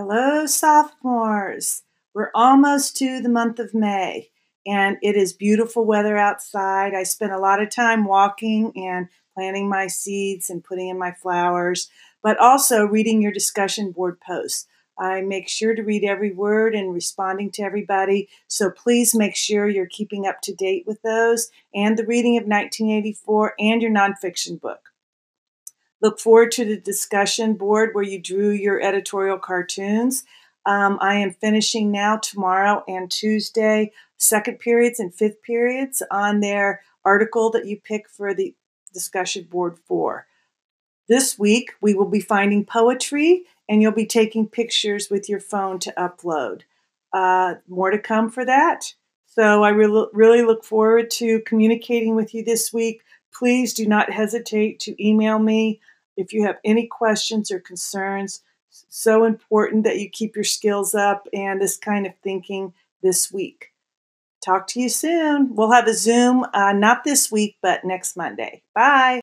Hello, sophomores. We're almost to the month of May, and it is beautiful weather outside. I spent a lot of time walking and planting my seeds and putting in my flowers, but also reading your discussion board posts. I make sure to read every word and responding to everybody, so please make sure you're keeping up to date with those and the reading of 1984 and your nonfiction book. Look forward to the discussion board where you drew your editorial cartoons. Um, I am finishing now tomorrow and Tuesday, second periods and fifth periods on their article that you pick for the discussion board for. This week, we will be finding poetry and you'll be taking pictures with your phone to upload. Uh, more to come for that. So I re- really look forward to communicating with you this week. Please do not hesitate to email me if you have any questions or concerns. So important that you keep your skills up and this kind of thinking this week. Talk to you soon. We'll have a Zoom, uh, not this week, but next Monday. Bye.